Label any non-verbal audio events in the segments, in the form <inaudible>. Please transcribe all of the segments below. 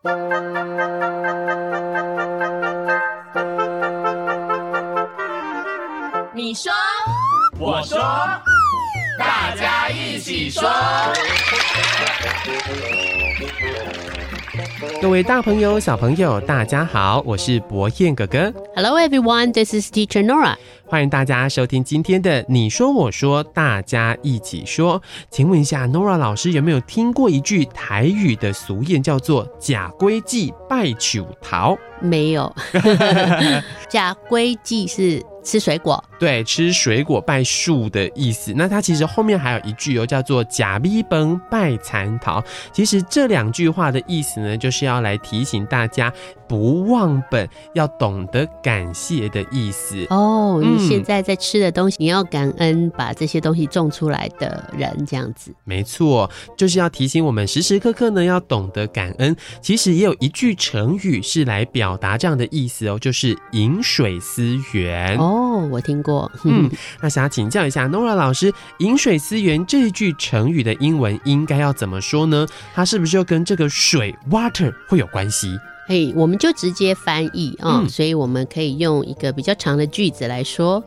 你说，我说，大家一起说。各位大朋友、小朋友，大家好，我是博彦哥哥。Hello everyone, this is Teacher Nora. 欢迎大家收听今天的你说我说，大家一起说。请问一下，Nora 老师有没有听过一句台语的俗谚，叫做“假规矩拜九桃”？没有，<laughs> <laughs> 假规矩是。吃水果，对，吃水果拜树的意思。那它其实后面还有一句哦，叫做“假逼崩拜蚕桃”。其实这两句话的意思呢，就是要来提醒大家不忘本，要懂得感谢的意思。哦，你现在在吃的东西，你要感恩把这些东西种出来的人，这样子。没错，就是要提醒我们时时刻刻呢要懂得感恩。其实也有一句成语是来表达这样的意思哦，就是“饮水思源”。哦。哦，我听过。嗯，那想要请教一下 Nora 老师，“饮水思源”这一句成语的英文应该要怎么说呢？它是不是就跟这个水 （water） 会有关系？嘿，我们就直接翻译啊。所以我们可以用一个比较长的句子来说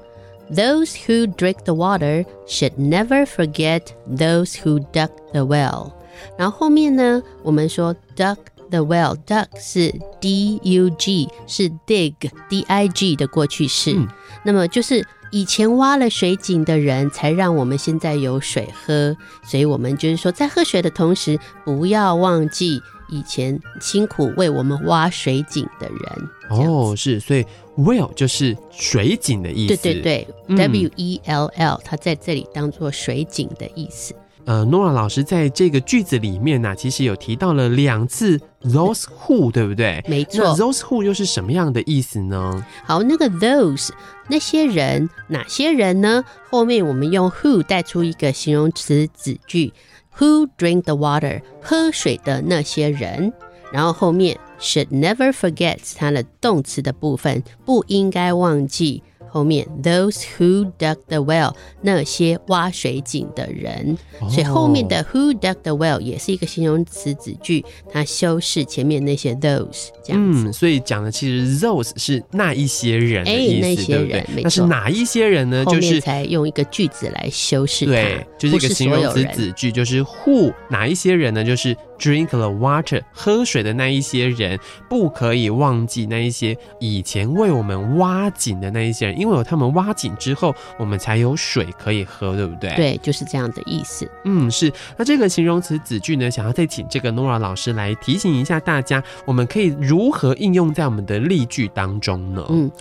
：“Those who drink the water should never forget those who dug the well。”然后后面呢，我们说 “dug”。The well dug 是 d u g 是 dig d i g 的过去式，那么就是以前挖了水井的人才让我们现在有水喝，所以我们就是说在喝水的同时，不要忘记以前辛苦为我们挖水井的人。哦，是，所以 well 就是水井的意思。对对对，w e l l 它在这里当做水井的意思。呃，Nora 老师在这个句子里面呢，其实有提到了两次 those who，对不对？没错，those who 又是什么样的意思呢？好，那个 those 那些人，哪些人呢？后面我们用 who 带出一个形容词子句，who drink the water，喝水的那些人。然后后面 should never forget 它的动词的部分，不应该忘记。后面 those who dug the well 那些挖水井的人，所以后面的 who dug the well 也是一个形容词子句，它修饰前面那些 those 这样子。嗯，所以讲的其实 those 是那一些人的意思，对不对？那是哪一些人呢？就是才用一个句子来修饰它，对，就是一个形容词子句，就是 who 哪一些人呢？就是 drink the water 喝水的那一些人，不可以忘记那一些以前为我们挖井的那一些人。因为有他们挖井之后，我们才有水可以喝，对不对？对，就是这样的意思。嗯，是。那这个形容词子句呢，想要再请这个 Nora 老师来提醒一下大家，我们可以如何应用在我们的例句当中呢？嗯，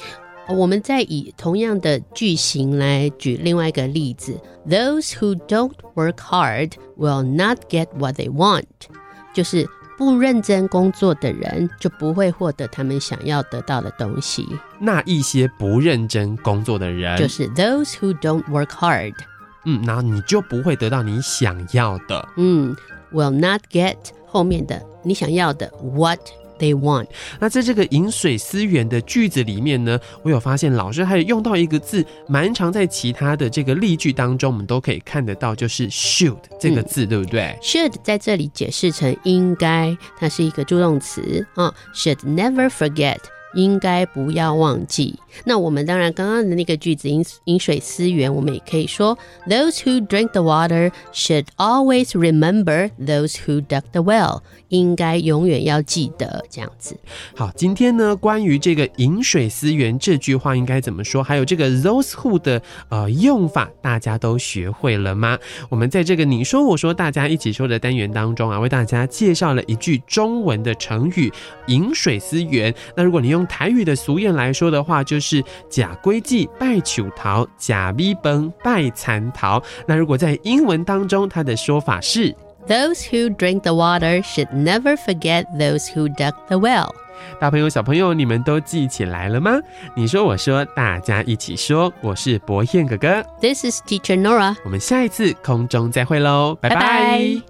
我们再以同样的句型来举另外一个例子：Those who don't work hard will not get what they want。就是。不认真工作的人就不会获得他们想要得到的东西。那一些不认真工作的人，就是 those who don't work hard。嗯，然后你就不会得到你想要的。嗯，will not get 后面的你想要的 what。They want。那在这个饮水思源的句子里面呢，我有发现老师还有用到一个字，蛮常在其他的这个例句当中，我们都可以看得到，就是 should 这个字，对不对？Should 在这里解释成应该，它是一个助动词啊。Should never forget。应该不要忘记。那我们当然刚刚的那个句子“饮饮水思源”，我们也可以说：“Those who drink the water should always remember those who dug the well。”应该永远要记得这样子。好，今天呢，关于这个“饮水思源”这句话应该怎么说，还有这个 “those who” 的呃用法，大家都学会了吗？我们在这个你说我说大家一起说的单元当中啊，为大家介绍了一句中文的成语“饮水思源”。那如果你用用台语的俗谚来说的话，就是“假龟记拜求桃，假逼崩拜蚕桃”。那如果在英文当中，它的说法是 “Those who drink the water should never forget those who dug the well。”大朋友、小朋友，你们都记起来了吗？你说，我说，大家一起说。我是博彦哥哥，This is Teacher Nora。我们下一次空中再会喽，拜拜。